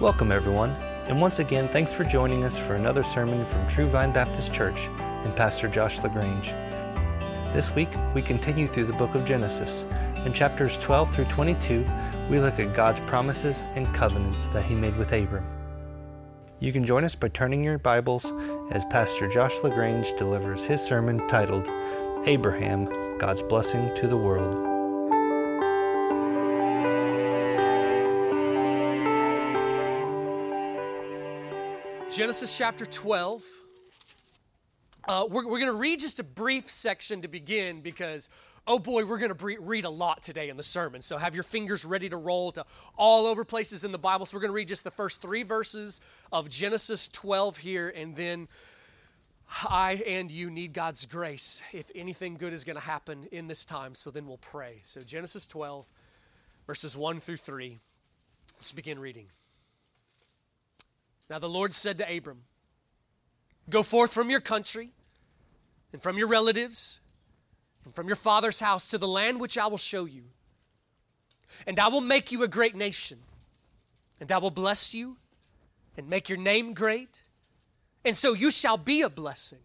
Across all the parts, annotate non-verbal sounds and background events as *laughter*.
Welcome, everyone, and once again, thanks for joining us for another sermon from True Vine Baptist Church and Pastor Josh LaGrange. This week, we continue through the book of Genesis. In chapters 12 through 22, we look at God's promises and covenants that He made with Abram. You can join us by turning your Bibles as Pastor Josh LaGrange delivers his sermon titled Abraham God's Blessing to the World. Genesis chapter 12. Uh, we're we're going to read just a brief section to begin because, oh boy, we're going to read a lot today in the sermon. So have your fingers ready to roll to all over places in the Bible. So we're going to read just the first three verses of Genesis 12 here, and then I and you need God's grace if anything good is going to happen in this time. So then we'll pray. So Genesis 12, verses 1 through 3. Let's begin reading. Now the Lord said to Abram, Go forth from your country and from your relatives and from your father's house to the land which I will show you. And I will make you a great nation, and I will bless you and make your name great, and so you shall be a blessing.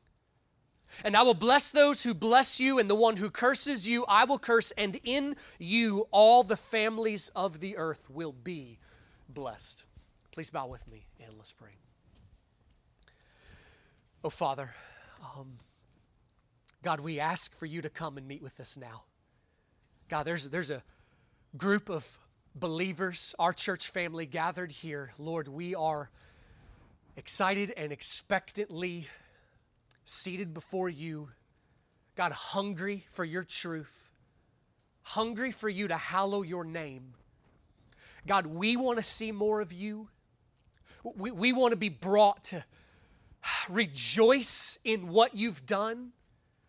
And I will bless those who bless you, and the one who curses you, I will curse, and in you all the families of the earth will be blessed. Please bow with me and let's pray. Oh, Father, um, God, we ask for you to come and meet with us now. God, there's, there's a group of believers, our church family gathered here. Lord, we are excited and expectantly seated before you. God, hungry for your truth, hungry for you to hallow your name. God, we want to see more of you. We, we want to be brought to rejoice in what you've done,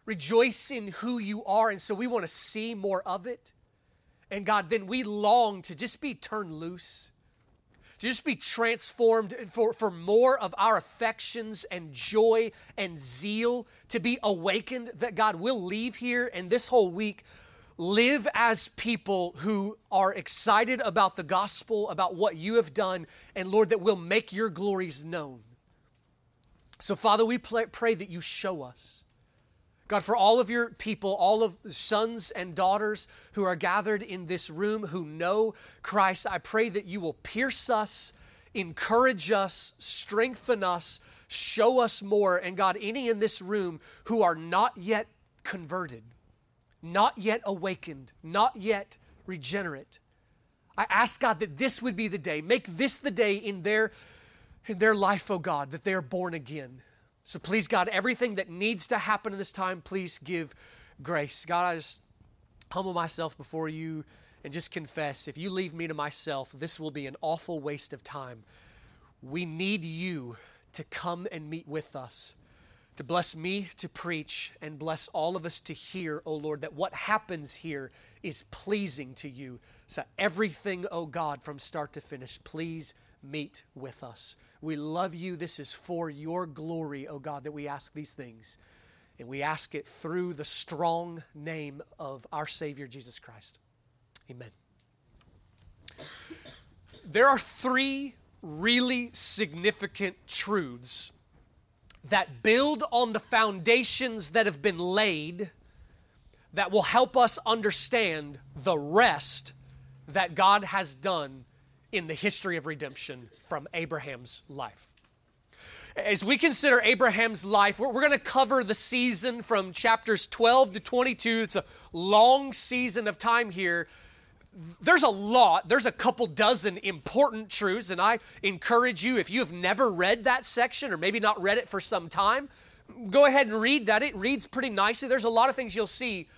rejoice in who you are. And so we want to see more of it. And God, then we long to just be turned loose, to just be transformed for, for more of our affections and joy and zeal to be awakened. That God will leave here and this whole week live as people who are excited about the gospel, about what you have done, and Lord, that will make your glories known. So, Father, we pray that you show us. God, for all of your people, all of the sons and daughters who are gathered in this room who know Christ, I pray that you will pierce us, encourage us, strengthen us, show us more. And God, any in this room who are not yet converted, not yet awakened, not yet regenerate. I ask God that this would be the day. Make this the day in their, in their life, oh God, that they are born again. So please, God, everything that needs to happen in this time, please give grace. God, I just humble myself before you and just confess if you leave me to myself, this will be an awful waste of time. We need you to come and meet with us to bless me to preach and bless all of us to hear, O oh Lord, that what happens here is pleasing to you. So, everything, O oh God, from start to finish, please meet with us. We love you. This is for your glory, O God, that we ask these things. And we ask it through the strong name of our Savior, Jesus Christ. Amen. There are three really significant truths that build on the foundations that have been laid that will help us understand the rest that God has done in the history of redemption from Abraham's life. As we consider Abraham's life, we're, we're going to cover the season from chapters 12 to 22. It's a long season of time here there's a lot, there's a couple dozen important truths, and I encourage you, if you have never read that section or maybe not read it for some time, go ahead and read that. It reads pretty nicely. There's a lot of things you'll see.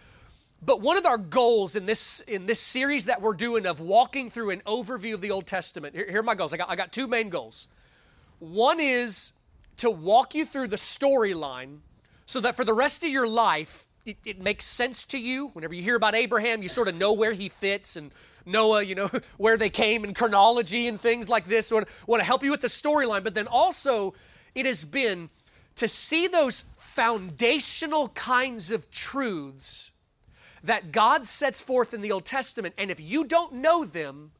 But one of our goals in this in this series that we're doing of walking through an overview of the Old Testament, here, here are my goals. I got, I got two main goals. One is to walk you through the storyline so that for the rest of your life, it, it makes sense to you. Whenever you hear about Abraham, you sort of know where he fits and Noah, you know, *laughs* where they came and chronology and things like this. So I want to help you with the storyline, but then also it has been to see those foundational kinds of truths that God sets forth in the Old Testament. And if you don't know them,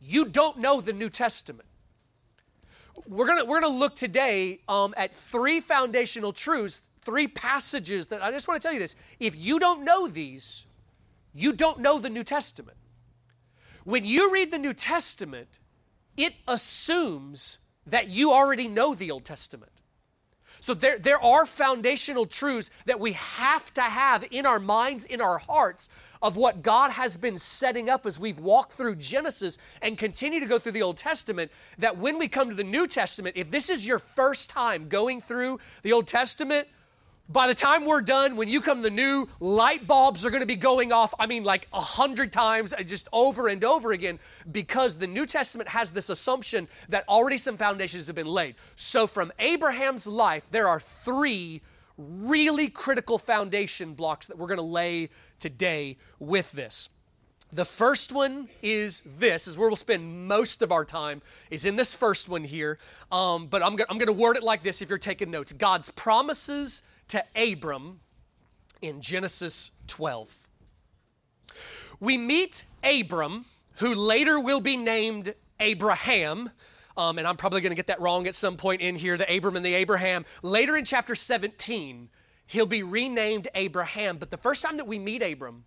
you don't know the New Testament. we're gonna we're gonna look today um, at three foundational truths, three passages that I just want to tell you this. If you don't know these, you don't know the New Testament. When you read the New Testament, it assumes that you already know the Old Testament. So there, there are foundational truths that we have to have in our minds, in our hearts, of what God has been setting up as we've walked through Genesis and continue to go through the Old Testament. That when we come to the New Testament, if this is your first time going through the Old Testament, by the time we're done, when you come the new, light bulbs are going to be going off, I mean, like a hundred times, uh, just over and over again, because the New Testament has this assumption that already some foundations have been laid. So, from Abraham's life, there are three really critical foundation blocks that we're going to lay today with this. The first one is this, is where we'll spend most of our time, is in this first one here. Um, but I'm, I'm going to word it like this if you're taking notes God's promises to Abram in Genesis 12. We meet Abram, who later will be named Abraham. Um, and I'm probably going to get that wrong at some point in here, the Abram and the Abraham. Later in chapter 17, he'll be renamed Abraham. But the first time that we meet Abram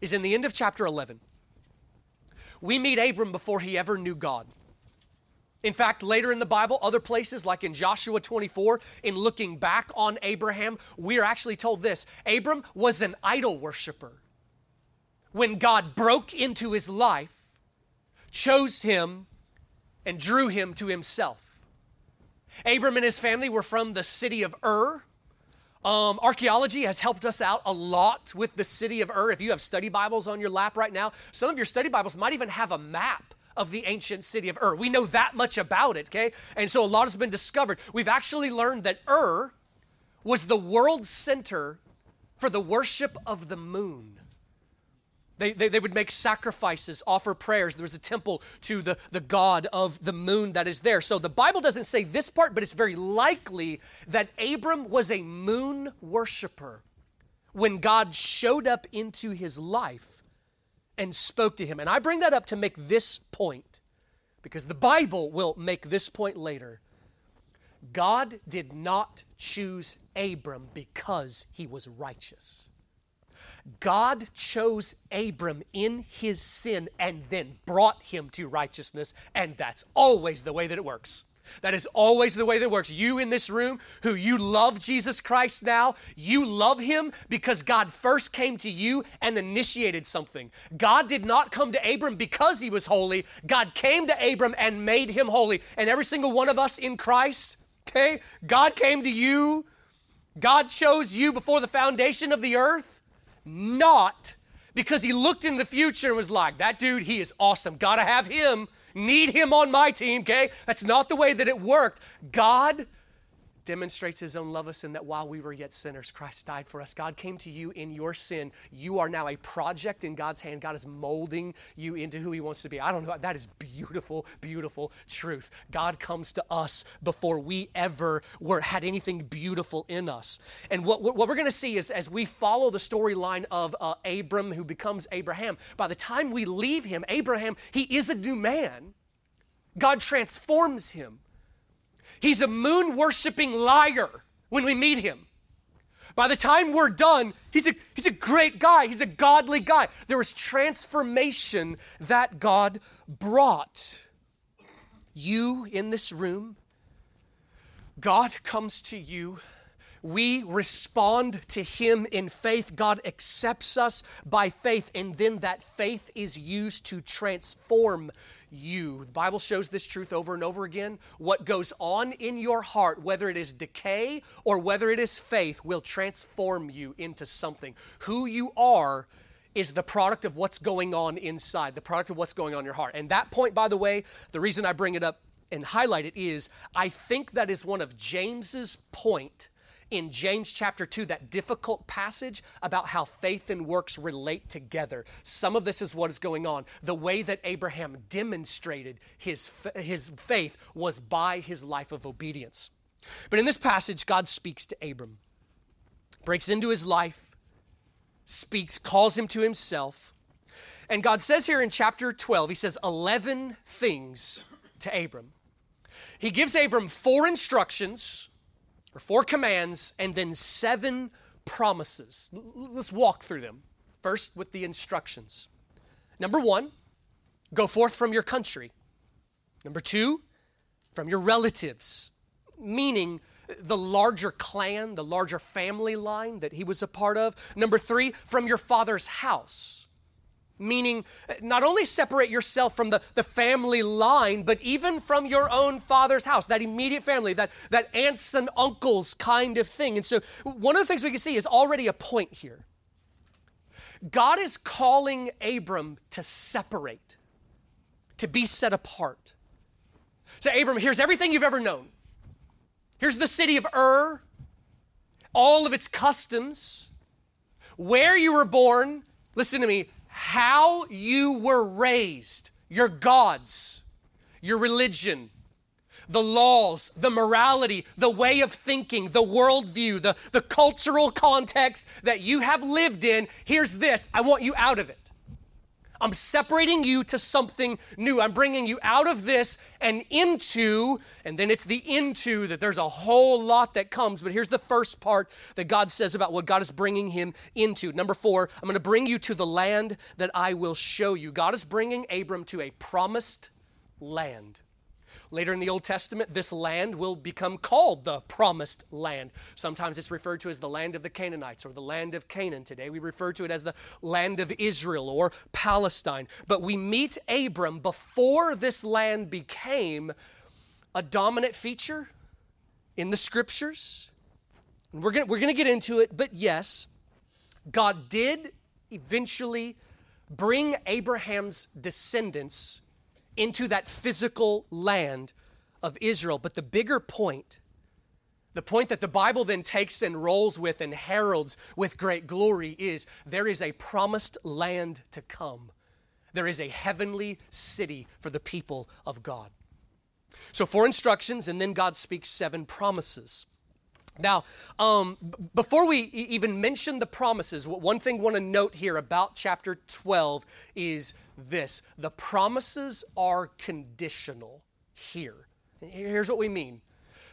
is in the end of chapter 11. We meet Abram before he ever knew God. In fact, later in the Bible, other places like in Joshua 24, in looking back on Abraham, we are actually told this Abram was an idol worshiper. When God broke into his life, chose him, and drew him to himself. Abram and his family were from the city of Ur. Um, archaeology has helped us out a lot with the city of Ur. If you have study Bibles on your lap right now, some of your study Bibles might even have a map of the ancient city of Ur. We know that much about it, okay? And so a lot has been discovered. We've actually learned that Ur was the world center for the worship of the moon. They, they, they, would make sacrifices, offer prayers. There was a temple to the, the god of the moon that is there. So the Bible doesn't say this part, but it's very likely that Abram was a moon worshiper when God showed up into his life and spoke to him. And I bring that up to make this point because the Bible will make this point later. God did not choose Abram because he was righteous. God chose Abram in his sin and then brought him to righteousness, and that's always the way that it works. That is always the way that works. You in this room who you love Jesus Christ now, you love him because God first came to you and initiated something. God did not come to Abram because he was holy. God came to Abram and made him holy. And every single one of us in Christ, okay, God came to you. God chose you before the foundation of the earth, not because he looked in the future and was like, that dude, he is awesome. Gotta have him need him on my team, okay? That's not the way that it worked. God demonstrates his own love us in that while we were yet sinners, Christ died for us. God came to you in your sin. You are now a project in God's hand. God is molding you into who he wants to be. I don't know. That is beautiful, beautiful truth. God comes to us before we ever were had anything beautiful in us. And what, what we're going to see is as we follow the storyline of uh, Abram who becomes Abraham, by the time we leave him, Abraham, he is a new man. God transforms him. He's a moon worshiping liar when we meet him. By the time we're done, he's a, he's a great guy. He's a godly guy. There was transformation that God brought. You in this room, God comes to you. We respond to Him in faith. God accepts us by faith, and then that faith is used to transform you. The Bible shows this truth over and over again. What goes on in your heart, whether it is decay or whether it is faith, will transform you into something. Who you are is the product of what's going on inside, the product of what's going on in your heart. And that point, by the way, the reason I bring it up and highlight it is I think that is one of James's point in James chapter 2, that difficult passage about how faith and works relate together. Some of this is what is going on. The way that Abraham demonstrated his, his faith was by his life of obedience. But in this passage, God speaks to Abram, breaks into his life, speaks, calls him to himself. And God says here in chapter 12, He says 11 things to Abram. He gives Abram four instructions or four commands and then seven promises. Let's walk through them. First, with the instructions. Number one, go forth from your country. Number two, from your relatives, meaning the larger clan, the larger family line that he was a part of. Number three, from your father's house meaning eh, not only separate yourself from the, the family line, but even from your own father's house, that immediate family, that, that aunts and uncles kind of thing. And so, one of the things we can see is already a point here. God is calling Abram to separate, to be set apart. So, Abram, here's everything you've ever known. Here's the city of Ur, all of its customs, where you were born. Listen to me, how you were raised, your gods, your religion, the laws, the morality, the way of thinking, the worldview, the, the cultural context that you have lived in. Here's this I want you out of it. I'm separating you to something new. I'm bringing you out of this and into, and then it's the into that there's a whole lot that comes. But here's the first part that God says about what God is bringing him into. Number four, I'm going to bring you to the land that I will show you. God is bringing Abram to a promised land. Later in the Old Testament, this land will become called the Promised Land. Sometimes it's referred to as the land of the Canaanites or the land of Canaan. Today we refer to it as the land of Israel or Palestine. But we meet Abram before this land became a dominant feature in the scriptures. And we're going we're going to get into it, but yes, God did eventually bring Abraham's descendants into that physical land of Israel. But the bigger point, the point that the Bible then takes and rolls with and heralds with great glory is there is a promised land to come. There is a heavenly city for the people of God. So, four instructions, and then God speaks seven promises. Now, um, b- before we e- even mention the promises, one thing I want to note here about chapter 12 is this the promises are conditional here. Here's what we mean.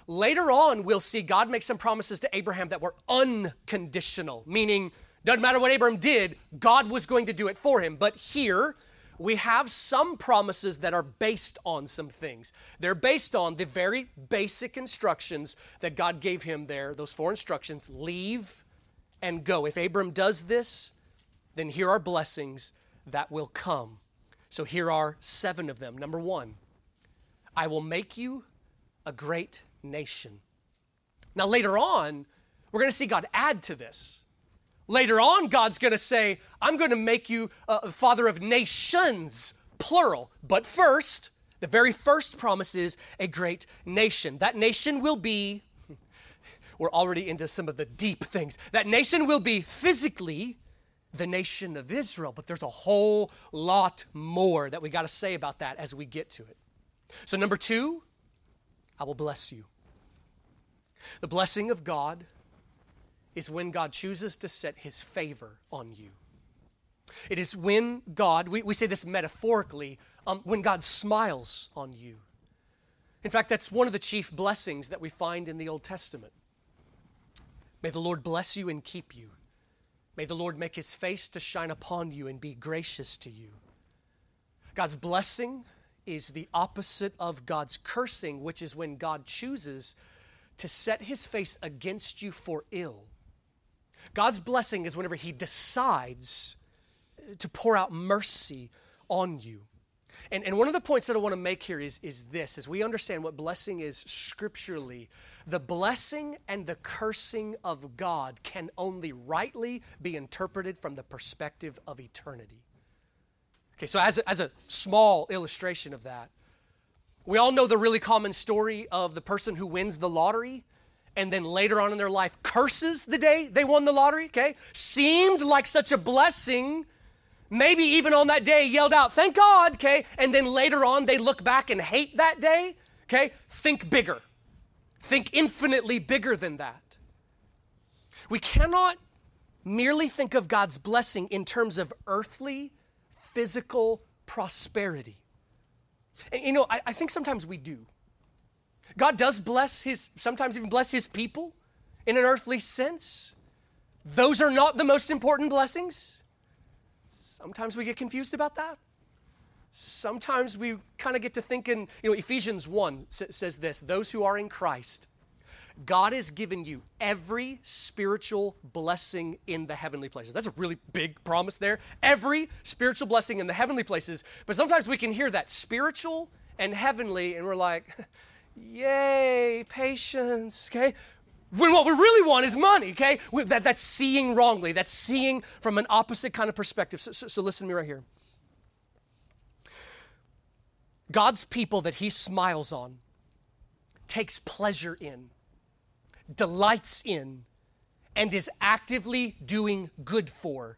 Later on, we'll see God make some promises to Abraham that were unconditional, meaning, doesn't matter what Abraham did, God was going to do it for him. But here, we have some promises that are based on some things. They're based on the very basic instructions that God gave him there, those four instructions leave and go. If Abram does this, then here are blessings that will come. So here are seven of them. Number one, I will make you a great nation. Now, later on, we're going to see God add to this. Later on, God's going to say, I'm going to make you a father of nations, plural. But first, the very first promise is a great nation. That nation will be, *laughs* we're already into some of the deep things. That nation will be physically the nation of Israel, but there's a whole lot more that we got to say about that as we get to it. So, number two, I will bless you. The blessing of God is when God chooses to set his favor on you. It is when God, we, we say this metaphorically, um, when God smiles on you. In fact, that's one of the chief blessings that we find in the Old Testament. May the Lord bless you and keep you. May the Lord make his face to shine upon you and be gracious to you. God's blessing is the opposite of God's cursing, which is when God chooses to set his face against you for ill. God's blessing is whenever he decides to pour out mercy on you. And, and one of the points that I want to make here is, is this as we understand what blessing is scripturally, the blessing and the cursing of God can only rightly be interpreted from the perspective of eternity. Okay, so as a, as a small illustration of that, we all know the really common story of the person who wins the lottery and then later on in their life curses the day they won the lottery, okay? Seemed like such a blessing. Maybe even on that day yelled out, thank God, okay? And then later on they look back and hate that day, okay? Think bigger. Think infinitely bigger than that. We cannot merely think of God's blessing in terms of earthly, physical prosperity. And you know, I, I think sometimes we do. God does bless his, sometimes even bless his people in an earthly sense. Those are not the most important blessings. Sometimes we get confused about that. Sometimes we kind of get to thinking, you know, Ephesians 1 says this those who are in Christ, God has given you every spiritual blessing in the heavenly places. That's a really big promise there. Every spiritual blessing in the heavenly places. But sometimes we can hear that spiritual and heavenly, and we're like, *laughs* yay, patience, okay? When what we really want is money, okay? That, that's seeing wrongly. That's seeing from an opposite kind of perspective. So, so, so listen to me right here. God's people that He smiles on, takes pleasure in, delights in, and is actively doing good for,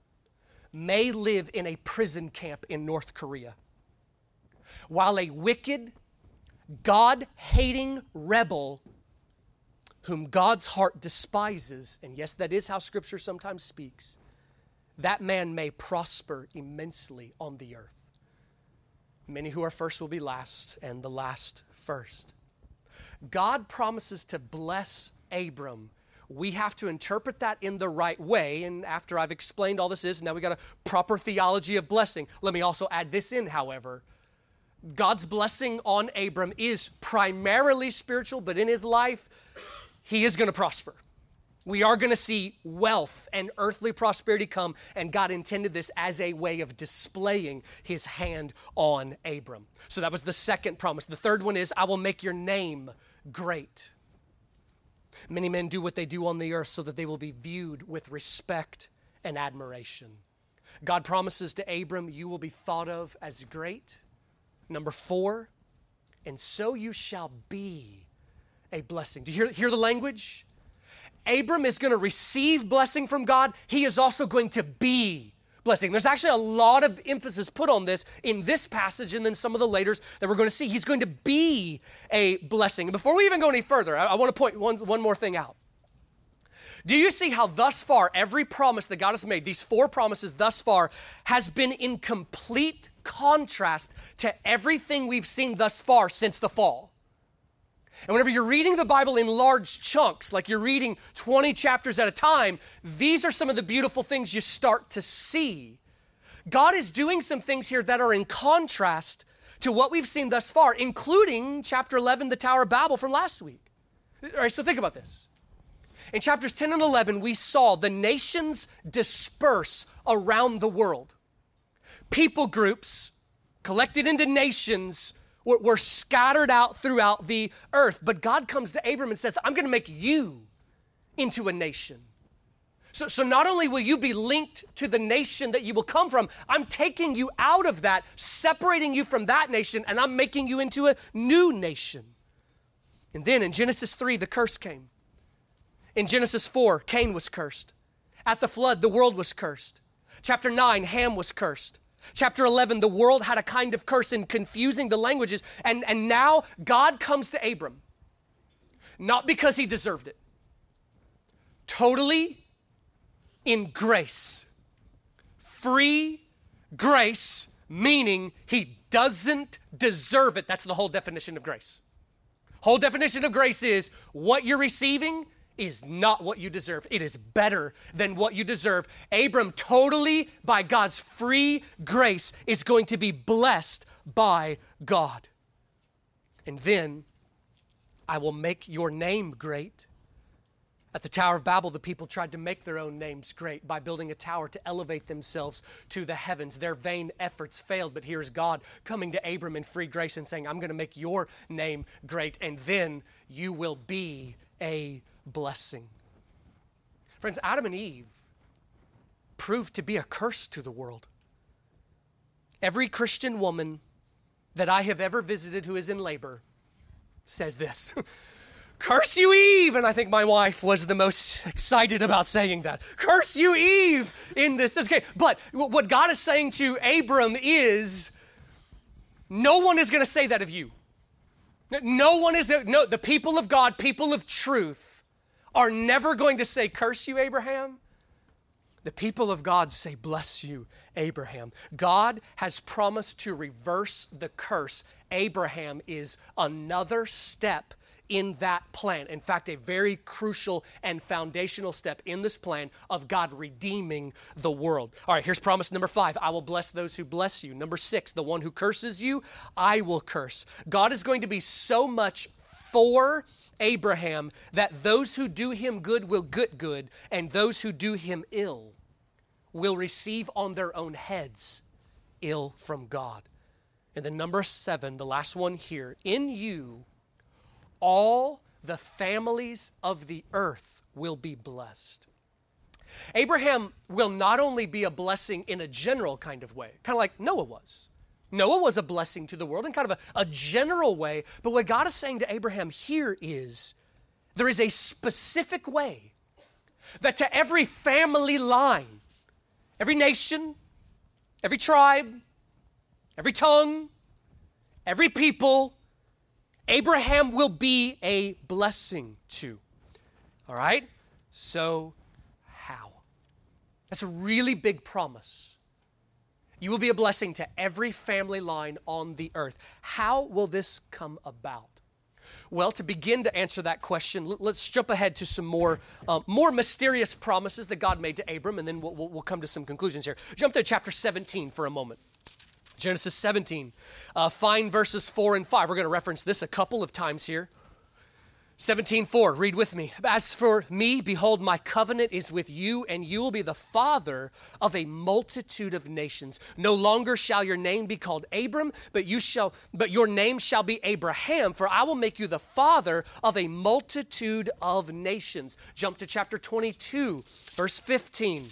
may live in a prison camp in North Korea. While a wicked, God hating rebel whom God's heart despises, and yes, that is how Scripture sometimes speaks, that man may prosper immensely on the earth. Many who are first will be last, and the last first. God promises to bless Abram. We have to interpret that in the right way. And after I've explained all this is, now we got a proper theology of blessing. Let me also add this in, however. God's blessing on Abram is primarily spiritual, but in his life, he is going to prosper. We are going to see wealth and earthly prosperity come, and God intended this as a way of displaying his hand on Abram. So that was the second promise. The third one is, I will make your name great. Many men do what they do on the earth so that they will be viewed with respect and admiration. God promises to Abram, You will be thought of as great. Number four, and so you shall be a blessing. Do you hear, hear the language? Abram is going to receive blessing from God, he is also going to be blessing. There's actually a lot of emphasis put on this in this passage and then some of the laters that we're going to see. He's going to be a blessing. before we even go any further, I, I want to point one, one more thing out. Do you see how thus far every promise that God has made, these four promises thus far, has been in complete contrast to everything we've seen thus far since the fall? And whenever you're reading the Bible in large chunks, like you're reading 20 chapters at a time, these are some of the beautiful things you start to see. God is doing some things here that are in contrast to what we've seen thus far, including chapter 11, the Tower of Babel from last week. All right, so think about this. In chapters 10 and 11, we saw the nations disperse around the world. People groups collected into nations were, were scattered out throughout the earth. But God comes to Abram and says, I'm going to make you into a nation. So, so not only will you be linked to the nation that you will come from, I'm taking you out of that, separating you from that nation, and I'm making you into a new nation. And then in Genesis 3, the curse came. In Genesis 4, Cain was cursed. At the flood, the world was cursed. Chapter 9, Ham was cursed. Chapter 11, the world had a kind of curse in confusing the languages. And, and now God comes to Abram, not because he deserved it, totally in grace. Free grace, meaning he doesn't deserve it. That's the whole definition of grace. Whole definition of grace is what you're receiving is not what you deserve. It is better than what you deserve. Abram, totally by God's free grace, is going to be blessed by God. And then I will make your name great. At the Tower of Babel, the people tried to make their own names great by building a tower to elevate themselves to the heavens. Their vain efforts failed, but here's God coming to Abram in free grace and saying, I'm going to make your name great, and then you will be a blessing. Friends, Adam and Eve proved to be a curse to the world. Every Christian woman that I have ever visited who is in labor says this *laughs* Curse you, Eve! And I think my wife was the most excited about saying that. Curse you, Eve! In this. Okay, but what God is saying to Abram is no one is going to say that of you. No one is, no, the people of God, people of truth, are never going to say, Curse you, Abraham. The people of God say, Bless you, Abraham. God has promised to reverse the curse. Abraham is another step in that plan. In fact, a very crucial and foundational step in this plan of God redeeming the world. All right, here's promise number five I will bless those who bless you. Number six, the one who curses you, I will curse. God is going to be so much for Abraham that those who do him good will get good, and those who do him ill will receive on their own heads ill from God. And then number seven, the last one here, in you, all the families of the earth will be blessed. Abraham will not only be a blessing in a general kind of way, kind of like Noah was. Noah was a blessing to the world in kind of a, a general way, but what God is saying to Abraham here is there is a specific way that to every family line, every nation, every tribe, every tongue, every people, Abraham will be a blessing to. All right? So, how? That's a really big promise. You will be a blessing to every family line on the earth. How will this come about? Well, to begin to answer that question, let's jump ahead to some more, uh, more mysterious promises that God made to Abram, and then we'll, we'll, come to some conclusions here. Jump to chapter 17 for a moment. Genesis 17. Uh, find verses 4 and 5. We're going to reference this a couple of times here. 17:4 read with me. As for me behold my covenant is with you and you will be the father of a multitude of nations. No longer shall your name be called Abram but you shall but your name shall be Abraham for I will make you the father of a multitude of nations. Jump to chapter 22 verse 15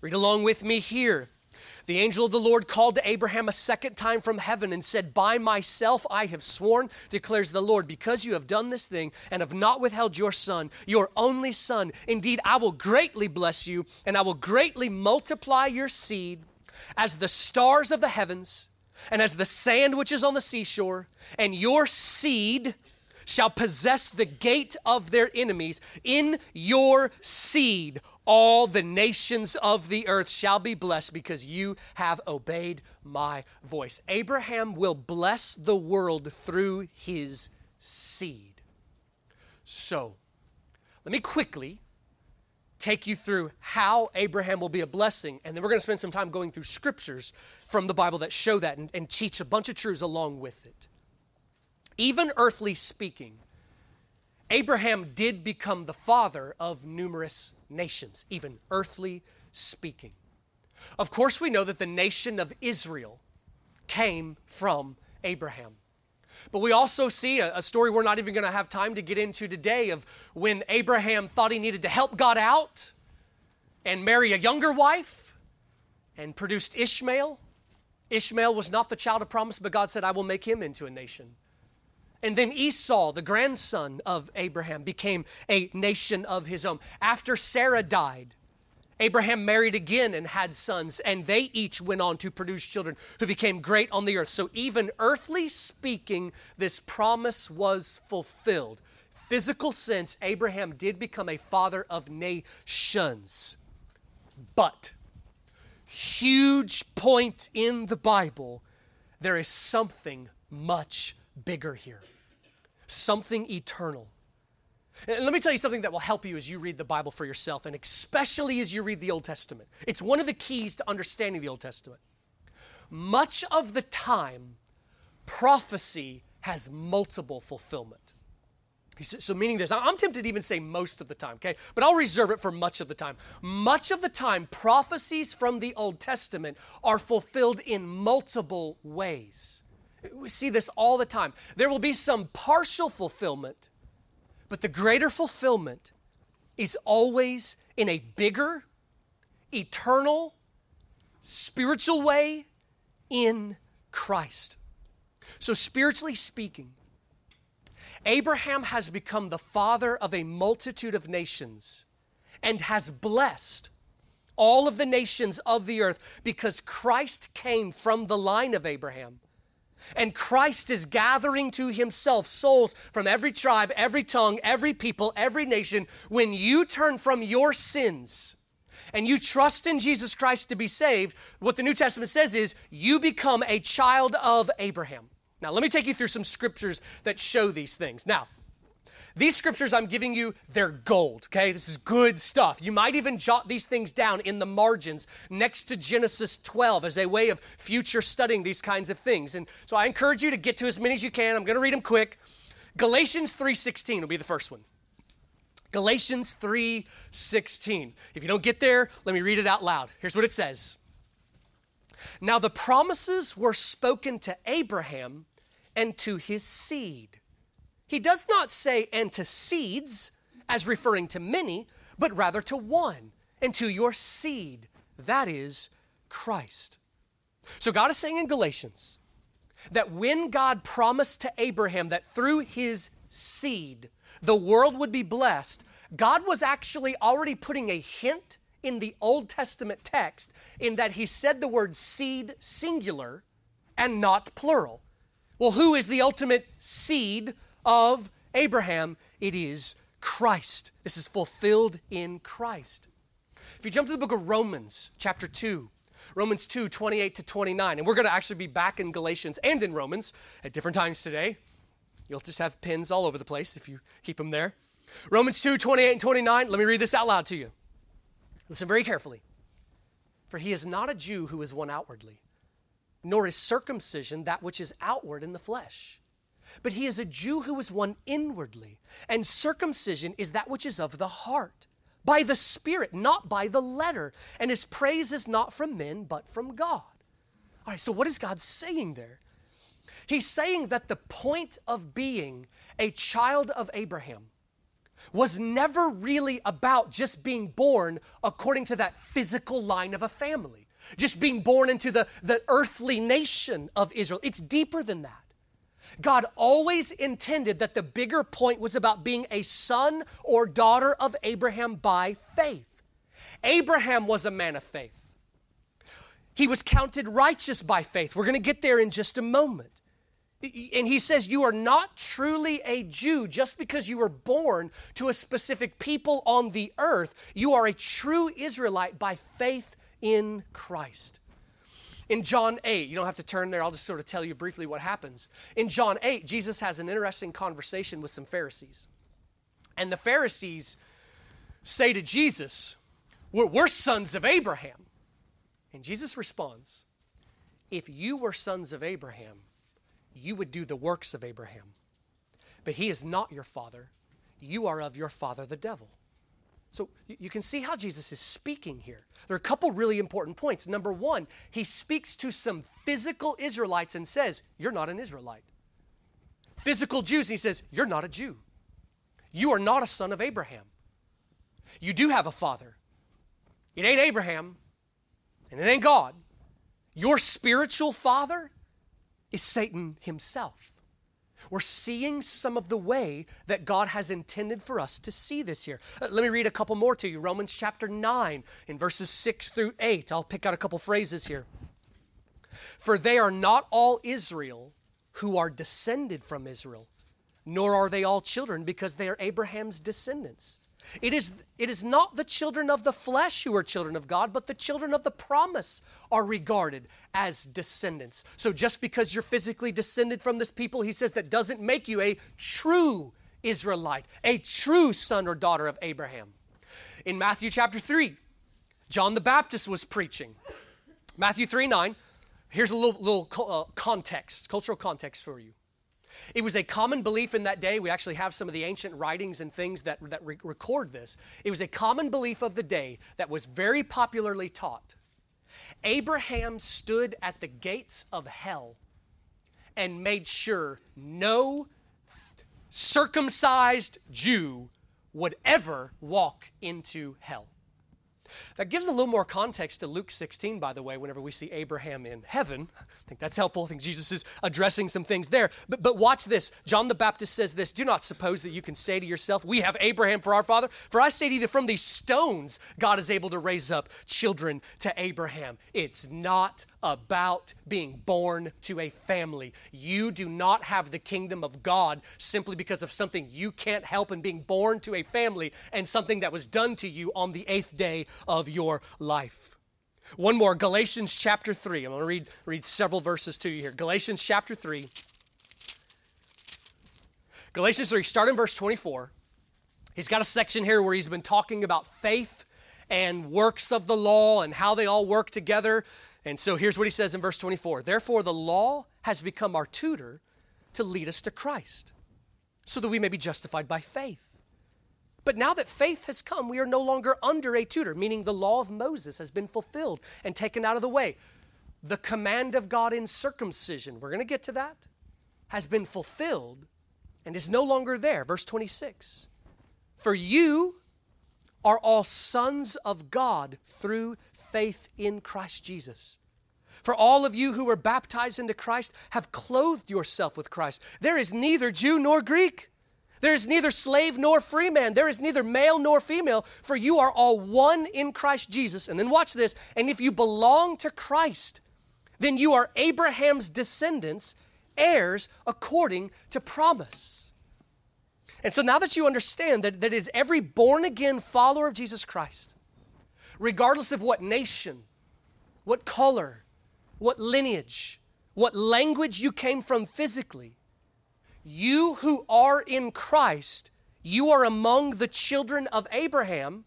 read along with me here the angel of the Lord called to Abraham a second time from heaven and said, By myself I have sworn, declares the Lord, because you have done this thing and have not withheld your son, your only son. Indeed, I will greatly bless you, and I will greatly multiply your seed as the stars of the heavens and as the sand which is on the seashore, and your seed shall possess the gate of their enemies. In your seed, all the nations of the earth shall be blessed because you have obeyed my voice. Abraham will bless the world through his seed. So, let me quickly take you through how Abraham will be a blessing, and then we're going to spend some time going through scriptures from the Bible that show that and, and teach a bunch of truths along with it. Even earthly speaking, Abraham did become the father of numerous nations, even earthly speaking. Of course, we know that the nation of Israel came from Abraham. But we also see a, a story we're not even going to have time to get into today of when Abraham thought he needed to help God out and marry a younger wife and produced Ishmael. Ishmael was not the child of promise, but God said, I will make him into a nation. And then Esau, the grandson of Abraham, became a nation of his own. After Sarah died, Abraham married again and had sons, and they each went on to produce children who became great on the earth. So, even earthly speaking, this promise was fulfilled. Physical sense, Abraham did become a father of nations. But, huge point in the Bible, there is something much bigger here, something eternal. And let me tell you something that will help you as you read the Bible for yourself, and especially as you read the Old Testament. It's one of the keys to understanding the Old Testament. Much of the time, prophecy has multiple fulfillment. So, meaning this, I'm tempted to even say most of the time, okay? But I'll reserve it for much of the time. Much of the time, prophecies from the Old Testament are fulfilled in multiple ways. We see this all the time. There will be some partial fulfillment, but the greater fulfillment is always in a bigger, eternal, spiritual way in Christ. So, spiritually speaking, Abraham has become the father of a multitude of nations and has blessed all of the nations of the earth because Christ came from the line of Abraham. And Christ is gathering to himself souls from every tribe, every tongue, every people, every nation. When you turn from your sins and you trust in Jesus Christ to be saved, what the New Testament says is you become a child of Abraham. Now, let me take you through some scriptures that show these things. Now, these scriptures I'm giving you, they're gold, okay? This is good stuff. You might even jot these things down in the margins next to Genesis 12 as a way of future studying these kinds of things. And so I encourage you to get to as many as you can. I'm going to read them quick. Galatians 3:16 will be the first one. Galatians 3:16. If you don't get there, let me read it out loud. Here's what it says. Now the promises were spoken to Abraham and to his seed. He does not say and to seeds as referring to many, but rather to one and to your seed. That is Christ. So God is saying in Galatians that when God promised to Abraham that through his seed the world would be blessed, God was actually already putting a hint in the Old Testament text in that he said the word seed singular and not plural. Well, who is the ultimate seed of Abraham? It is Christ. This is fulfilled in Christ. If you jump to the book of Romans, chapter 2, Romans 2, 28 to 29, and we're going to actually be back in Galatians and in Romans at different times today. You'll just have pins all over the place if you keep them there. Romans 2, 28 and 29, let me read this out loud to you. Listen very carefully. For he is not a Jew who is one outwardly, nor is circumcision that which is outward in the flesh. But he is a Jew who is one inwardly, and circumcision is that which is of the heart, by the Spirit, not by the letter. And his praise is not from men, but from God. All right, so what is God saying there? He's saying that the point of being a child of Abraham was never really about just being born according to that physical line of a family, just being born into the, the earthly nation of Israel. It's deeper than that. God always intended that the bigger point was about being a son or daughter of Abraham by faith. Abraham was a man of faith. He was counted righteous by faith. We're going to get there in just a moment. And he says, You are not truly a Jew just because you were born to a specific people on the earth. You are a true Israelite by faith in Christ. In John 8, you don't have to turn there, I'll just sort of tell you briefly what happens. In John 8, Jesus has an interesting conversation with some Pharisees. And the Pharisees say to Jesus, We're, we're sons of Abraham. And Jesus responds, If you were sons of Abraham, you would do the works of Abraham. But he is not your father. You are of your father, the devil. So you can see how Jesus is speaking here. There are a couple really important points. Number one, he speaks to some physical Israelites and says, You're not an Israelite. Physical Jews, he says, You're not a Jew. You are not a son of Abraham. You do have a father. It ain't Abraham, and it ain't God. Your spiritual father is Satan himself. We're seeing some of the way that God has intended for us to see this year. Uh, let me read a couple more to you. Romans chapter 9, in verses 6 through 8. I'll pick out a couple phrases here. For they are not all Israel who are descended from Israel, nor are they all children because they are Abraham's descendants. It is, it is not the children of the flesh who are children of God, but the children of the promise are regarded as descendants. So just because you're physically descended from this people, he says that doesn't make you a true Israelite, a true son or daughter of Abraham. In Matthew chapter 3, John the Baptist was preaching. Matthew 3 9, here's a little, little uh, context, cultural context for you. It was a common belief in that day. We actually have some of the ancient writings and things that, that re- record this. It was a common belief of the day that was very popularly taught. Abraham stood at the gates of hell and made sure no circumcised Jew would ever walk into hell. That gives a little more context to Luke 16, by the way, whenever we see Abraham in heaven. I think that's helpful. I think Jesus is addressing some things there. But, but watch this. John the Baptist says this Do not suppose that you can say to yourself, We have Abraham for our father. For I say to you that from these stones, God is able to raise up children to Abraham. It's not about being born to a family. You do not have the kingdom of God simply because of something you can't help in being born to a family and something that was done to you on the eighth day of your life. One more, Galatians chapter 3. I'm going to read, read several verses to you here. Galatians chapter 3, Galatians 3, start in verse 24. He's got a section here where he's been talking about faith and works of the law and how they all work together. And so here's what he says in verse 24 Therefore, the law has become our tutor to lead us to Christ, so that we may be justified by faith. But now that faith has come, we are no longer under a tutor, meaning the law of Moses has been fulfilled and taken out of the way. The command of God in circumcision, we're going to get to that, has been fulfilled and is no longer there. Verse 26 For you are all sons of God through faith in Christ Jesus. For all of you who were baptized into Christ have clothed yourself with Christ. There is neither Jew nor Greek. There is neither slave nor free man. There is neither male nor female, for you are all one in Christ Jesus. And then watch this. And if you belong to Christ, then you are Abraham's descendants, heirs according to promise. And so now that you understand that, that is every born again follower of Jesus Christ, regardless of what nation, what color, what lineage, what language you came from physically, you who are in Christ, you are among the children of Abraham.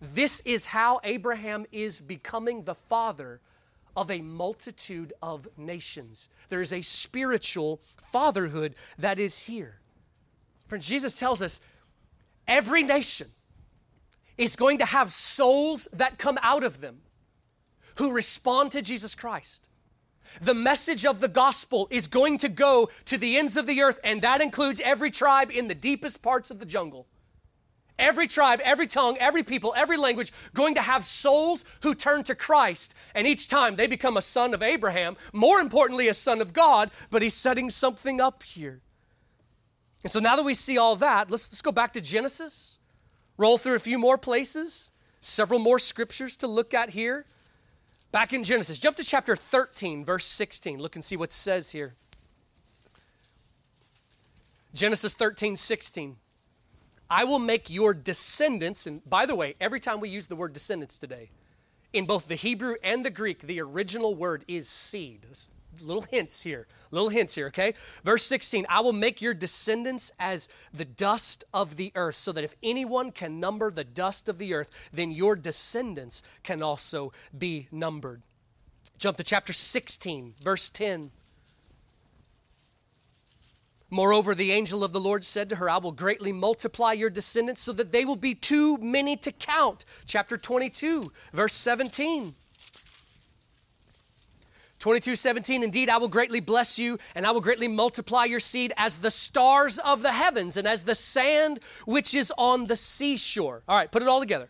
This is how Abraham is becoming the father of a multitude of nations. There is a spiritual fatherhood that is here. Friends, Jesus tells us every nation is going to have souls that come out of them who respond to Jesus Christ. The message of the gospel is going to go to the ends of the earth, and that includes every tribe in the deepest parts of the jungle. Every tribe, every tongue, every people, every language going to have souls who turn to Christ. And each time they become a son of Abraham, more importantly, a son of God, but he's setting something up here. And so now that we see all that, let's, let's go back to Genesis, roll through a few more places, several more scriptures to look at here. Back in Genesis, jump to chapter 13, verse 16. Look and see what it says here. Genesis 13, 16. I will make your descendants, and by the way, every time we use the word descendants today, in both the Hebrew and the Greek, the original word is seed. Little hints here, little hints here, okay? Verse 16 I will make your descendants as the dust of the earth, so that if anyone can number the dust of the earth, then your descendants can also be numbered. Jump to chapter 16, verse 10. Moreover, the angel of the Lord said to her, I will greatly multiply your descendants so that they will be too many to count. Chapter 22, verse 17. 22 17, indeed, I will greatly bless you, and I will greatly multiply your seed as the stars of the heavens and as the sand which is on the seashore. All right, put it all together.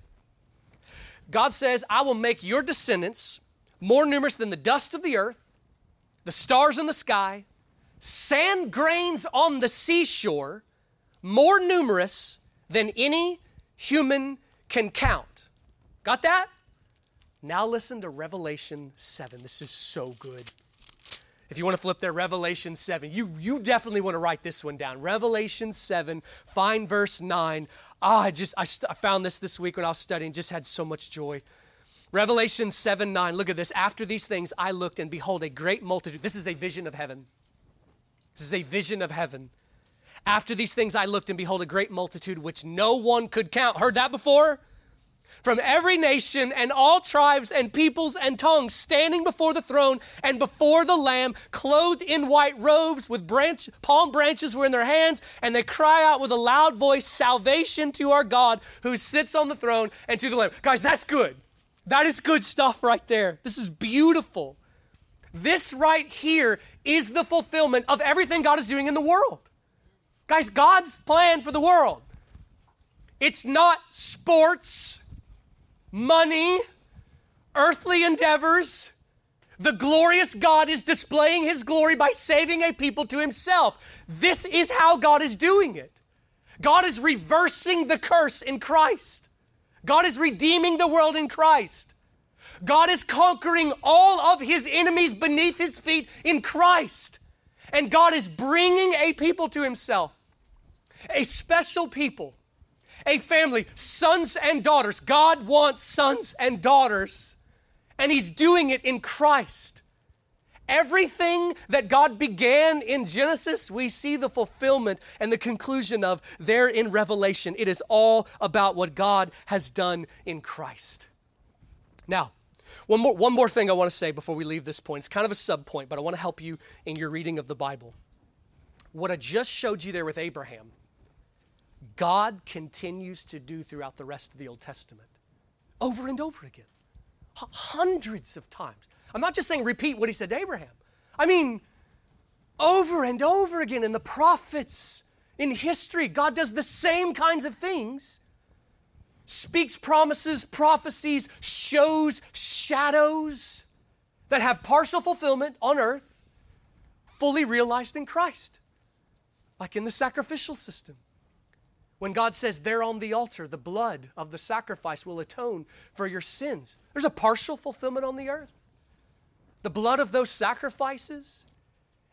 God says, I will make your descendants more numerous than the dust of the earth, the stars in the sky, sand grains on the seashore, more numerous than any human can count. Got that? Now listen to Revelation 7. This is so good. If you want to flip there, Revelation 7, you, you definitely want to write this one down. Revelation 7, find verse 9. Ah, I just, I, st- I found this this week when I was studying, just had so much joy. Revelation 7, 9, look at this. After these things, I looked and behold a great multitude. This is a vision of heaven. This is a vision of heaven. After these things, I looked and behold a great multitude which no one could count. Heard that before? From every nation and all tribes and peoples and tongues standing before the throne and before the lamb clothed in white robes with branch palm branches were in their hands and they cry out with a loud voice salvation to our god who sits on the throne and to the lamb. Guys that's good. That is good stuff right there. This is beautiful. This right here is the fulfillment of everything god is doing in the world. Guys god's plan for the world. It's not sports money, earthly endeavors. The glorious God is displaying his glory by saving a people to himself. This is how God is doing it. God is reversing the curse in Christ. God is redeeming the world in Christ. God is conquering all of his enemies beneath his feet in Christ. And God is bringing a people to himself, a special people a family, sons and daughters. God wants sons and daughters, and He's doing it in Christ. Everything that God began in Genesis, we see the fulfillment and the conclusion of there in Revelation. It is all about what God has done in Christ. Now, one more, one more thing I want to say before we leave this point. It's kind of a sub point, but I want to help you in your reading of the Bible. What I just showed you there with Abraham, God continues to do throughout the rest of the Old Testament over and over again, H- hundreds of times. I'm not just saying repeat what he said to Abraham. I mean, over and over again in the prophets, in history, God does the same kinds of things speaks promises, prophecies, shows shadows that have partial fulfillment on earth, fully realized in Christ, like in the sacrificial system. When God says, There on the altar, the blood of the sacrifice will atone for your sins, there's a partial fulfillment on the earth. The blood of those sacrifices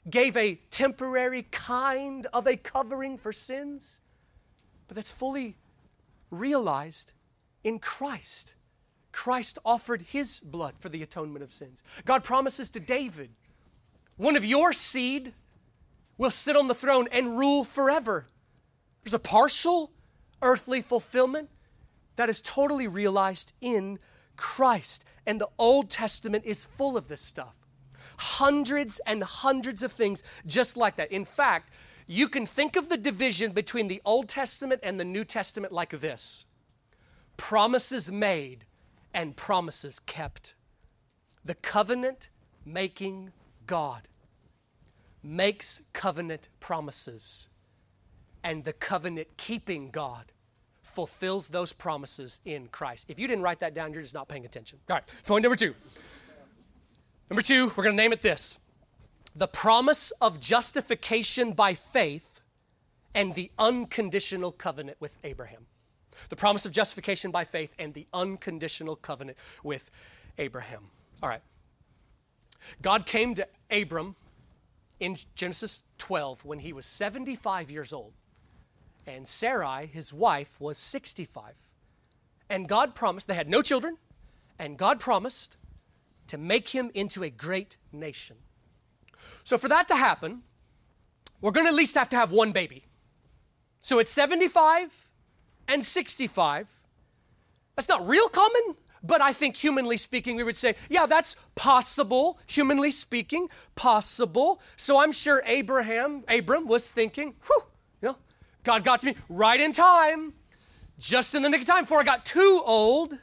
gave a temporary kind of a covering for sins, but that's fully realized in Christ. Christ offered his blood for the atonement of sins. God promises to David, one of your seed will sit on the throne and rule forever. There's a partial earthly fulfillment that is totally realized in Christ. And the Old Testament is full of this stuff. Hundreds and hundreds of things just like that. In fact, you can think of the division between the Old Testament and the New Testament like this promises made and promises kept. The covenant making God makes covenant promises, and the covenant keeping God fulfills those promises in Christ. If you didn't write that down, you're just not paying attention. All right, point number two. Number two, we're going to name it this the promise of justification by faith and the unconditional covenant with Abraham. The promise of justification by faith and the unconditional covenant with Abraham. All right. God came to Abram in Genesis 12 when he was 75 years old, and Sarai, his wife, was 65. And God promised, they had no children, and God promised to make him into a great nation. So, for that to happen, we're going to at least have to have one baby. So, it's 75 and 65. That's not real common, but I think humanly speaking, we would say, yeah, that's possible, humanly speaking, possible. So I'm sure Abraham, Abram was thinking, whew, God got to me right in time, just in the nick of time before I got too old.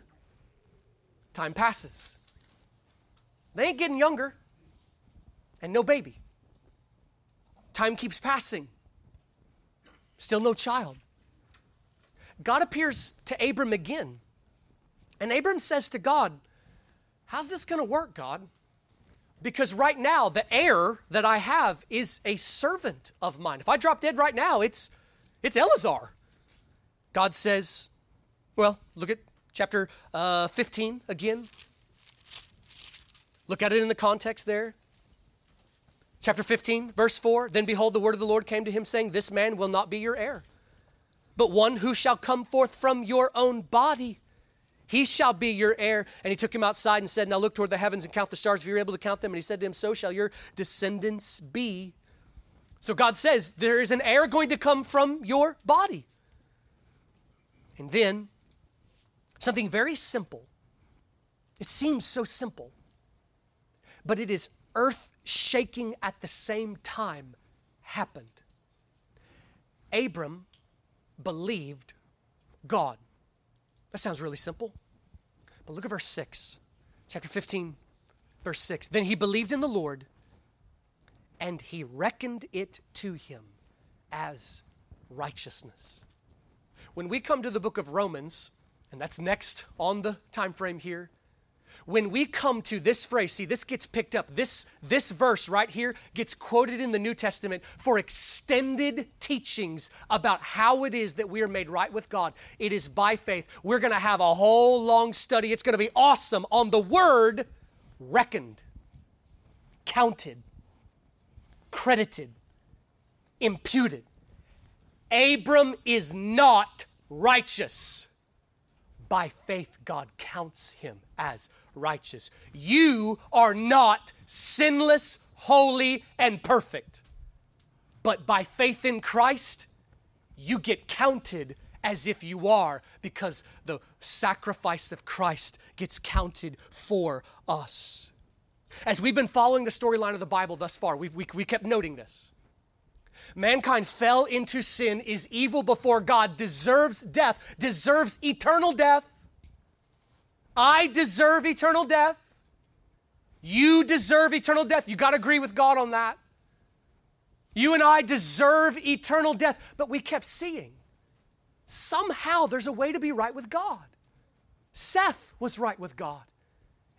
Time passes. They ain't getting younger and no baby. Time keeps passing. Still no child. God appears to Abram again. And Abram says to God, How's this going to work, God? Because right now, the heir that I have is a servant of mine. If I drop dead right now, it's, it's Eleazar. God says, Well, look at chapter uh, 15 again. Look at it in the context there. Chapter 15, verse 4 Then behold, the word of the Lord came to him, saying, This man will not be your heir, but one who shall come forth from your own body. He shall be your heir. And he took him outside and said, Now look toward the heavens and count the stars if you're able to count them. And he said to him, So shall your descendants be. So God says, There is an heir going to come from your body. And then, something very simple. It seems so simple, but it is earth shaking at the same time happened. Abram believed God. That sounds really simple. But look at verse 6, chapter 15, verse 6. Then he believed in the Lord, and he reckoned it to him as righteousness. When we come to the book of Romans, and that's next on the time frame here, when we come to this phrase, see, this gets picked up. This, this verse right here gets quoted in the New Testament for extended teachings about how it is that we are made right with God. It is by faith. We're going to have a whole long study. It's going to be awesome on the word reckoned, counted, credited, imputed. Abram is not righteous. By faith, God counts him as righteous. You are not sinless, holy, and perfect. But by faith in Christ, you get counted as if you are because the sacrifice of Christ gets counted for us. As we've been following the storyline of the Bible thus far, we've, we, we kept noting this. Mankind fell into sin, is evil before God, deserves death, deserves eternal death. I deserve eternal death. You deserve eternal death. You got to agree with God on that. You and I deserve eternal death, but we kept seeing somehow there's a way to be right with God. Seth was right with God.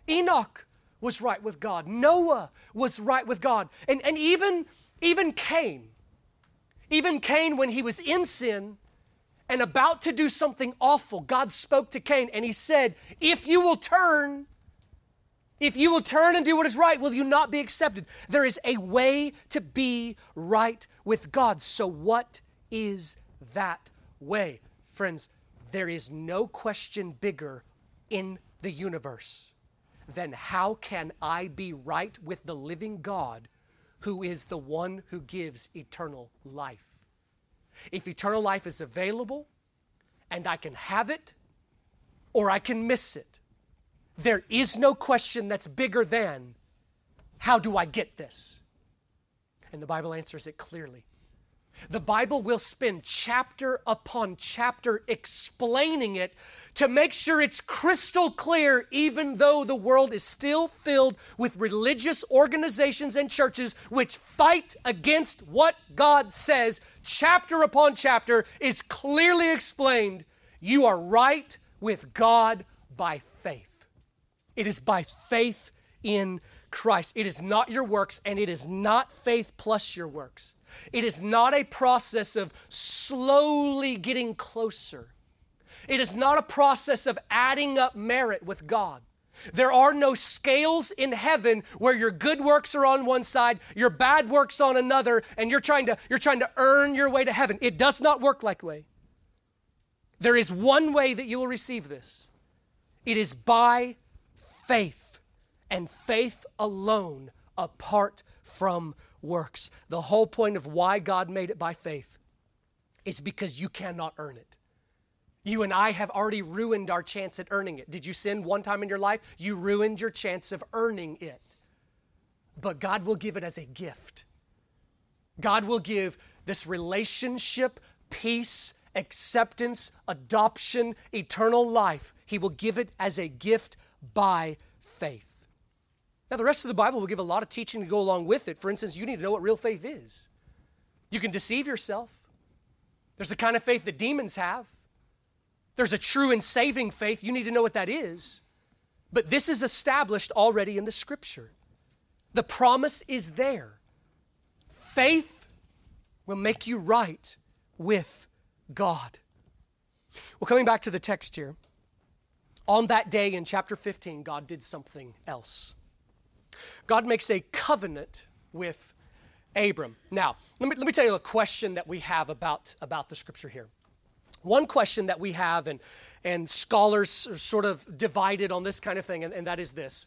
Enoch was right with God. Noah was right with God. And, and even, even Cain, even Cain, when he was in sin and about to do something awful, God spoke to Cain and he said, If you will turn, if you will turn and do what is right, will you not be accepted? There is a way to be right with God. So, what is that way? Friends, there is no question bigger in the universe than how can I be right with the living God who is the one who gives eternal life? If eternal life is available and I can have it or I can miss it, there is no question that's bigger than how do I get this? And the Bible answers it clearly. The Bible will spend chapter upon chapter explaining it to make sure it's crystal clear, even though the world is still filled with religious organizations and churches which fight against what God says. Chapter upon chapter is clearly explained. You are right with God by faith. It is by faith in Christ. It is not your works, and it is not faith plus your works. It is not a process of slowly getting closer. It is not a process of adding up merit with God. There are no scales in heaven where your good works are on one side, your bad works on another, and you're trying to, you're trying to earn your way to heaven. It does not work like way. There is one way that you will receive this. It is by faith, and faith alone, apart from works. The whole point of why God made it by faith is because you cannot earn it. You and I have already ruined our chance at earning it. Did you sin one time in your life? You ruined your chance of earning it. But God will give it as a gift. God will give this relationship, peace, acceptance, adoption, eternal life. He will give it as a gift by faith. Now, the rest of the Bible will give a lot of teaching to go along with it. For instance, you need to know what real faith is. You can deceive yourself. There's the kind of faith that demons have. There's a true and saving faith. You need to know what that is. But this is established already in the scripture. The promise is there. Faith will make you right with God. Well, coming back to the text here, on that day in chapter 15, God did something else. God makes a covenant with Abram. Now, let me, let me tell you a question that we have about, about the scripture here. One question that we have, and, and scholars are sort of divided on this kind of thing, and, and that is this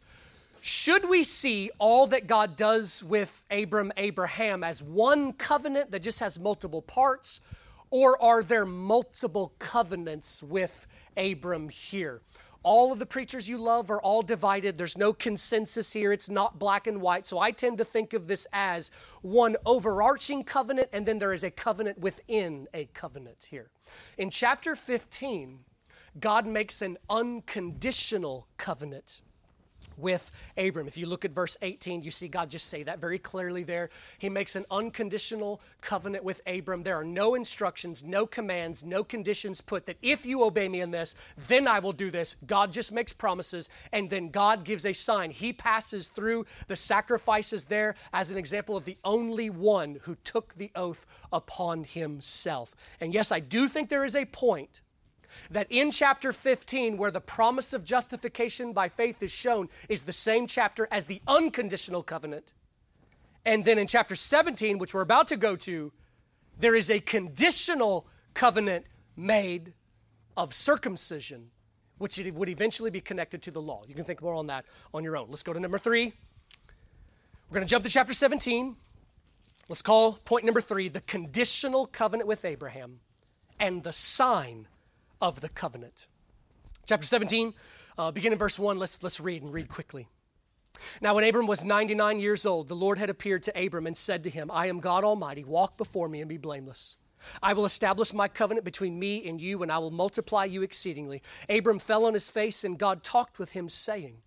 Should we see all that God does with Abram, Abraham, as one covenant that just has multiple parts, or are there multiple covenants with Abram here? All of the preachers you love are all divided. There's no consensus here. It's not black and white. So I tend to think of this as one overarching covenant, and then there is a covenant within a covenant here. In chapter 15, God makes an unconditional covenant with Abram. If you look at verse 18, you see God just say that very clearly there. He makes an unconditional covenant with Abram. There are no instructions, no commands, no conditions put that if you obey me in this, then I will do this. God just makes promises and then God gives a sign. He passes through the sacrifices there as an example of the only one who took the oath upon himself. And yes, I do think there is a point that in chapter 15, where the promise of justification by faith is shown, is the same chapter as the unconditional covenant. And then in chapter 17, which we're about to go to, there is a conditional covenant made of circumcision which would eventually be connected to the law. You can think more on that on your own. Let's go to number three. We're going to jump to chapter 17. Let's call point number three the conditional covenant with Abraham and the sign of the covenant. Chapter 17, uh, begin in verse 1. Let's, let's read and read quickly. Now, when Abram was 99 years old, the Lord had appeared to Abram and said to him, I am God Almighty. Walk before me and be blameless. I will establish my covenant between me and you, and I will multiply you exceedingly. Abram fell on his face, and God talked with him, saying,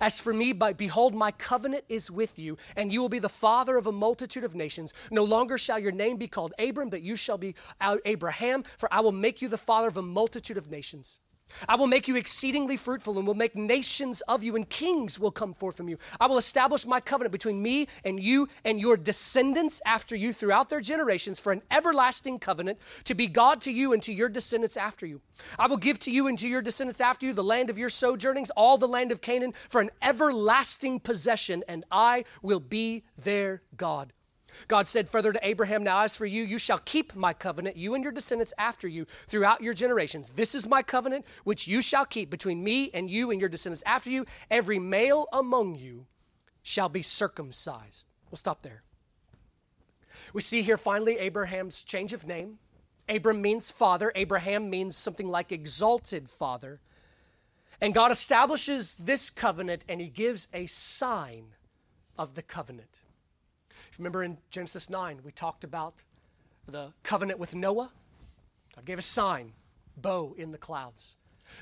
as for me, by, behold, my covenant is with you, and you will be the father of a multitude of nations. No longer shall your name be called Abram, but you shall be uh, Abraham, for I will make you the father of a multitude of nations. I will make you exceedingly fruitful and will make nations of you, and kings will come forth from you. I will establish my covenant between me and you and your descendants after you throughout their generations for an everlasting covenant to be God to you and to your descendants after you. I will give to you and to your descendants after you the land of your sojournings, all the land of Canaan, for an everlasting possession, and I will be their God. God said further to Abraham, Now as for you, you shall keep my covenant, you and your descendants after you, throughout your generations. This is my covenant, which you shall keep between me and you and your descendants after you. Every male among you shall be circumcised. We'll stop there. We see here finally Abraham's change of name. Abram means father, Abraham means something like exalted father. And God establishes this covenant and he gives a sign of the covenant. Remember in Genesis 9, we talked about the covenant with Noah? God gave a sign, bow in the clouds.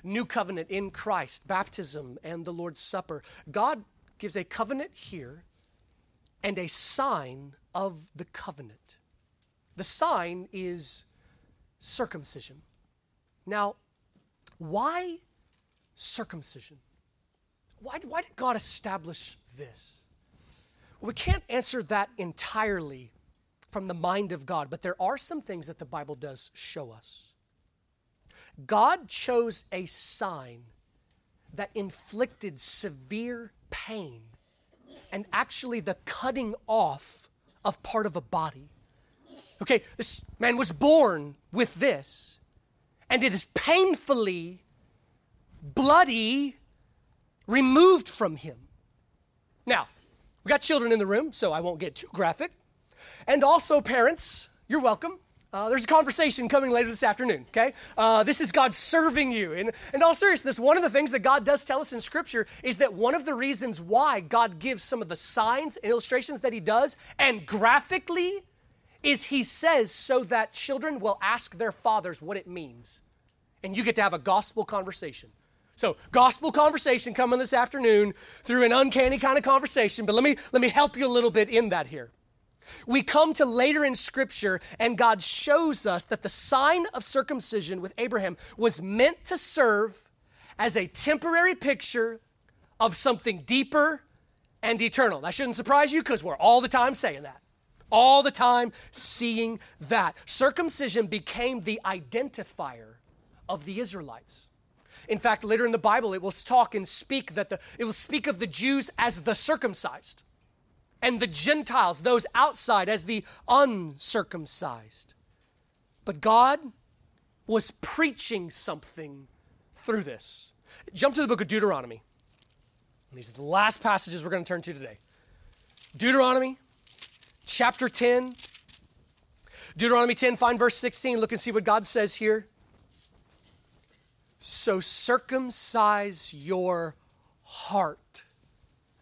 New covenant in Christ, baptism and the Lord's Supper. God gives a covenant here and a sign of the covenant. The sign is circumcision. Now, why circumcision? Why, why did God establish this? We can't answer that entirely from the mind of God, but there are some things that the Bible does show us. God chose a sign that inflicted severe pain and actually the cutting off of part of a body. Okay, this man was born with this, and it is painfully bloody removed from him. Now, we got children in the room, so I won't get too graphic. And also, parents, you're welcome. Uh, there's a conversation coming later this afternoon, okay? Uh, this is God serving you. And in all seriousness, one of the things that God does tell us in Scripture is that one of the reasons why God gives some of the signs and illustrations that He does, and graphically, is He says so that children will ask their fathers what it means. And you get to have a gospel conversation. So, gospel conversation coming this afternoon through an uncanny kind of conversation, but let me let me help you a little bit in that here. We come to later in scripture and God shows us that the sign of circumcision with Abraham was meant to serve as a temporary picture of something deeper and eternal. That shouldn't surprise you because we're all the time saying that. All the time seeing that. Circumcision became the identifier of the Israelites. In fact, later in the Bible, it will talk and speak that the, it will speak of the Jews as the circumcised and the Gentiles, those outside, as the uncircumcised. But God was preaching something through this. Jump to the book of Deuteronomy. These are the last passages we're going to turn to today. Deuteronomy chapter 10. Deuteronomy 10, find verse 16. Look and see what God says here. So circumcise your heart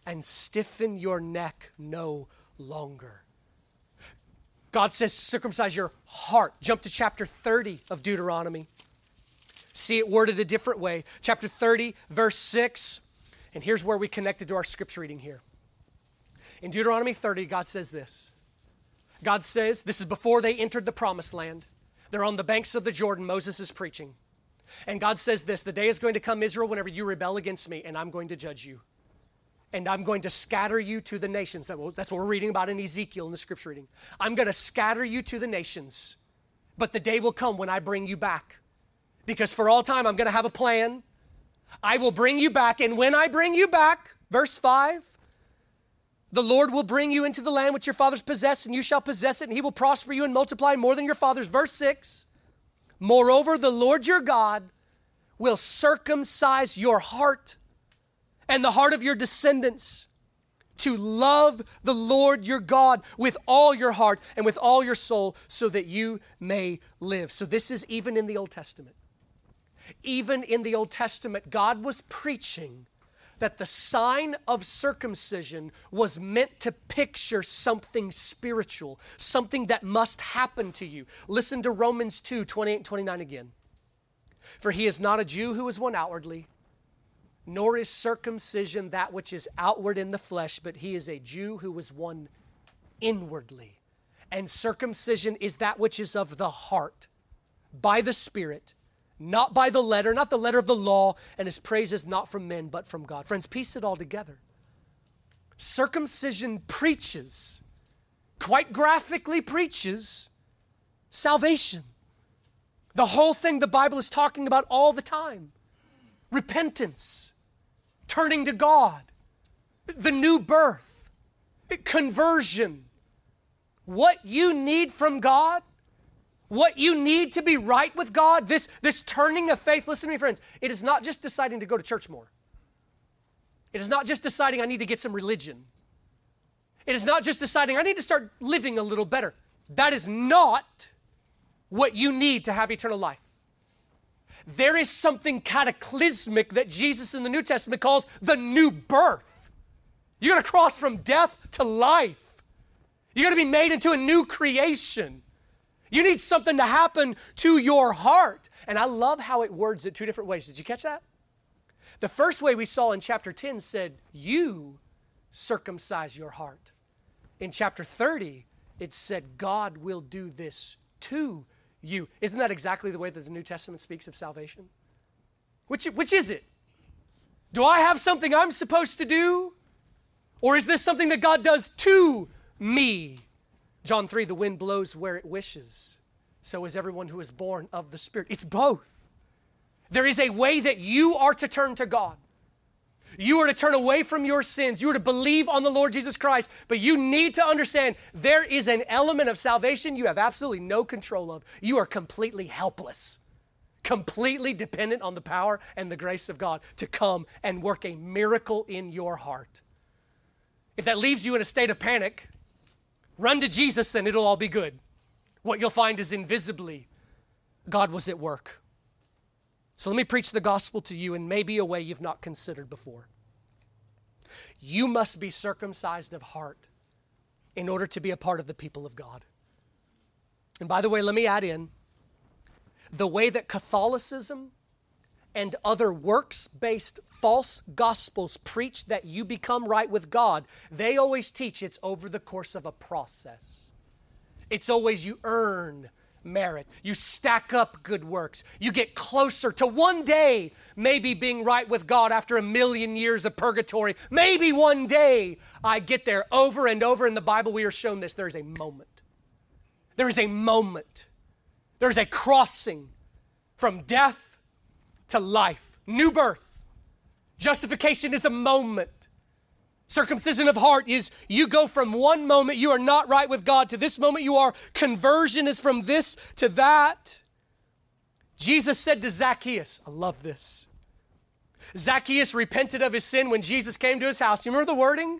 and stiffen your neck no longer. God says, circumcise your heart. Jump to chapter 30 of Deuteronomy. See it worded a different way. Chapter 30, verse 6. And here's where we connected to our scripture reading here. In Deuteronomy 30, God says this God says, this is before they entered the promised land. They're on the banks of the Jordan. Moses is preaching. And God says this the day is going to come, Israel, whenever you rebel against me, and I'm going to judge you. And I'm going to scatter you to the nations. That's what we're reading about in Ezekiel in the scripture reading. I'm going to scatter you to the nations. But the day will come when I bring you back. Because for all time, I'm going to have a plan. I will bring you back. And when I bring you back, verse 5, the Lord will bring you into the land which your fathers possessed, and you shall possess it, and he will prosper you and multiply more than your fathers. Verse 6 Moreover, the Lord your God will circumcise your heart and the heart of your descendants to love the Lord your God with all your heart and with all your soul so that you may live. So, this is even in the Old Testament. Even in the Old Testament, God was preaching that the sign of circumcision was meant to picture something spiritual, something that must happen to you. Listen to Romans 2 28 and 29 again. For he is not a Jew who is one outwardly, nor is circumcision that which is outward in the flesh, but he is a Jew who is one inwardly. And circumcision is that which is of the heart, by the Spirit, not by the letter, not the letter of the law, and his praise is not from men, but from God. Friends, piece it all together. Circumcision preaches, quite graphically preaches, salvation. The whole thing the Bible is talking about all the time repentance, turning to God, the new birth, conversion. What you need from God, what you need to be right with God, this, this turning of faith, listen to me, friends, it is not just deciding to go to church more. It is not just deciding I need to get some religion. It is not just deciding I need to start living a little better. That is not what you need to have eternal life. There is something cataclysmic that Jesus in the New Testament calls the new birth. You're going to cross from death to life. You're going to be made into a new creation. You need something to happen to your heart. And I love how it words it two different ways. Did you catch that? The first way we saw in chapter 10 said, You circumcise your heart. In chapter 30, it said, God will do this to you. Isn't that exactly the way that the New Testament speaks of salvation? Which, which is it? Do I have something I'm supposed to do? Or is this something that God does to me? John 3 the wind blows where it wishes. So is everyone who is born of the Spirit. It's both. There is a way that you are to turn to God. You are to turn away from your sins. You are to believe on the Lord Jesus Christ. But you need to understand there is an element of salvation you have absolutely no control of. You are completely helpless, completely dependent on the power and the grace of God to come and work a miracle in your heart. If that leaves you in a state of panic, run to Jesus and it'll all be good. What you'll find is invisibly, God was at work. So let me preach the gospel to you in maybe a way you've not considered before. You must be circumcised of heart in order to be a part of the people of God. And by the way, let me add in the way that Catholicism and other works based false gospels preach that you become right with God, they always teach it's over the course of a process. It's always you earn merit. You stack up good works. You get closer to one day maybe being right with God after a million years of purgatory. Maybe one day I get there. Over and over in the Bible, we are shown this. There is a moment. There is a moment. There's a crossing from death to life, new birth. Justification is a moment. Circumcision of heart is you go from one moment you are not right with God to this moment you are. Conversion is from this to that. Jesus said to Zacchaeus, I love this. Zacchaeus repented of his sin when Jesus came to his house. You remember the wording?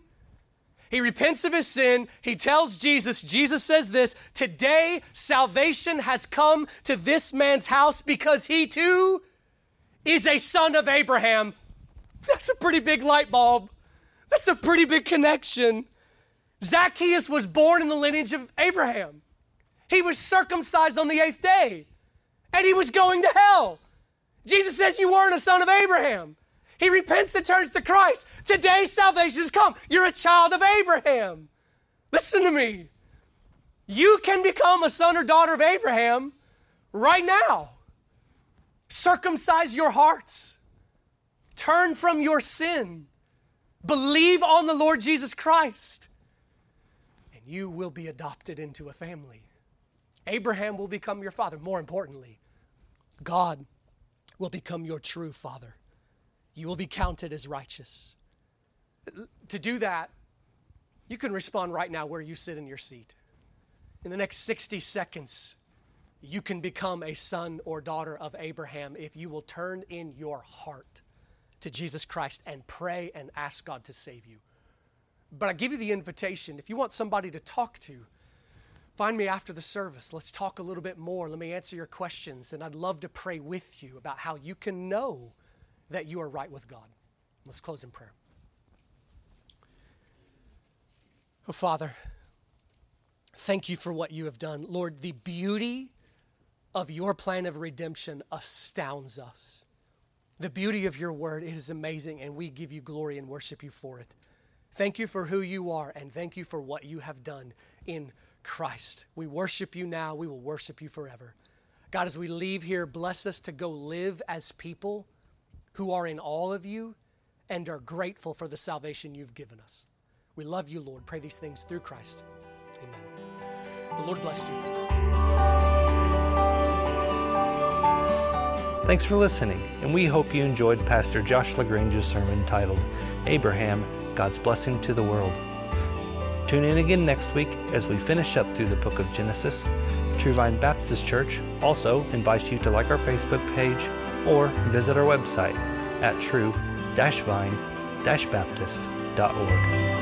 He repents of his sin. He tells Jesus, Jesus says this Today salvation has come to this man's house because he too is a son of Abraham. That's a pretty big light bulb. That's a pretty big connection. Zacchaeus was born in the lineage of Abraham. He was circumcised on the eighth day, and he was going to hell. Jesus says, You weren't a son of Abraham. He repents and turns to Christ. Today, salvation has come. You're a child of Abraham. Listen to me. You can become a son or daughter of Abraham right now. Circumcise your hearts, turn from your sin Believe on the Lord Jesus Christ, and you will be adopted into a family. Abraham will become your father. More importantly, God will become your true father. You will be counted as righteous. To do that, you can respond right now where you sit in your seat. In the next 60 seconds, you can become a son or daughter of Abraham if you will turn in your heart to Jesus Christ and pray and ask God to save you. But I give you the invitation if you want somebody to talk to, find me after the service. Let's talk a little bit more. Let me answer your questions, and I'd love to pray with you about how you can know that you are right with God. Let's close in prayer. Oh, Father, thank you for what you have done. Lord, the beauty of your plan of redemption astounds us. The beauty of your word it is amazing, and we give you glory and worship you for it. Thank you for who you are, and thank you for what you have done in Christ. We worship you now, we will worship you forever. God, as we leave here, bless us to go live as people who are in all of you and are grateful for the salvation you've given us. We love you, Lord. Pray these things through Christ. Amen. The Lord bless you. Thanks for listening, and we hope you enjoyed Pastor Josh LaGrange's sermon titled Abraham, God's Blessing to the World. Tune in again next week as we finish up through the book of Genesis. True Vine Baptist Church also invites you to like our Facebook page or visit our website at true-vine-baptist.org.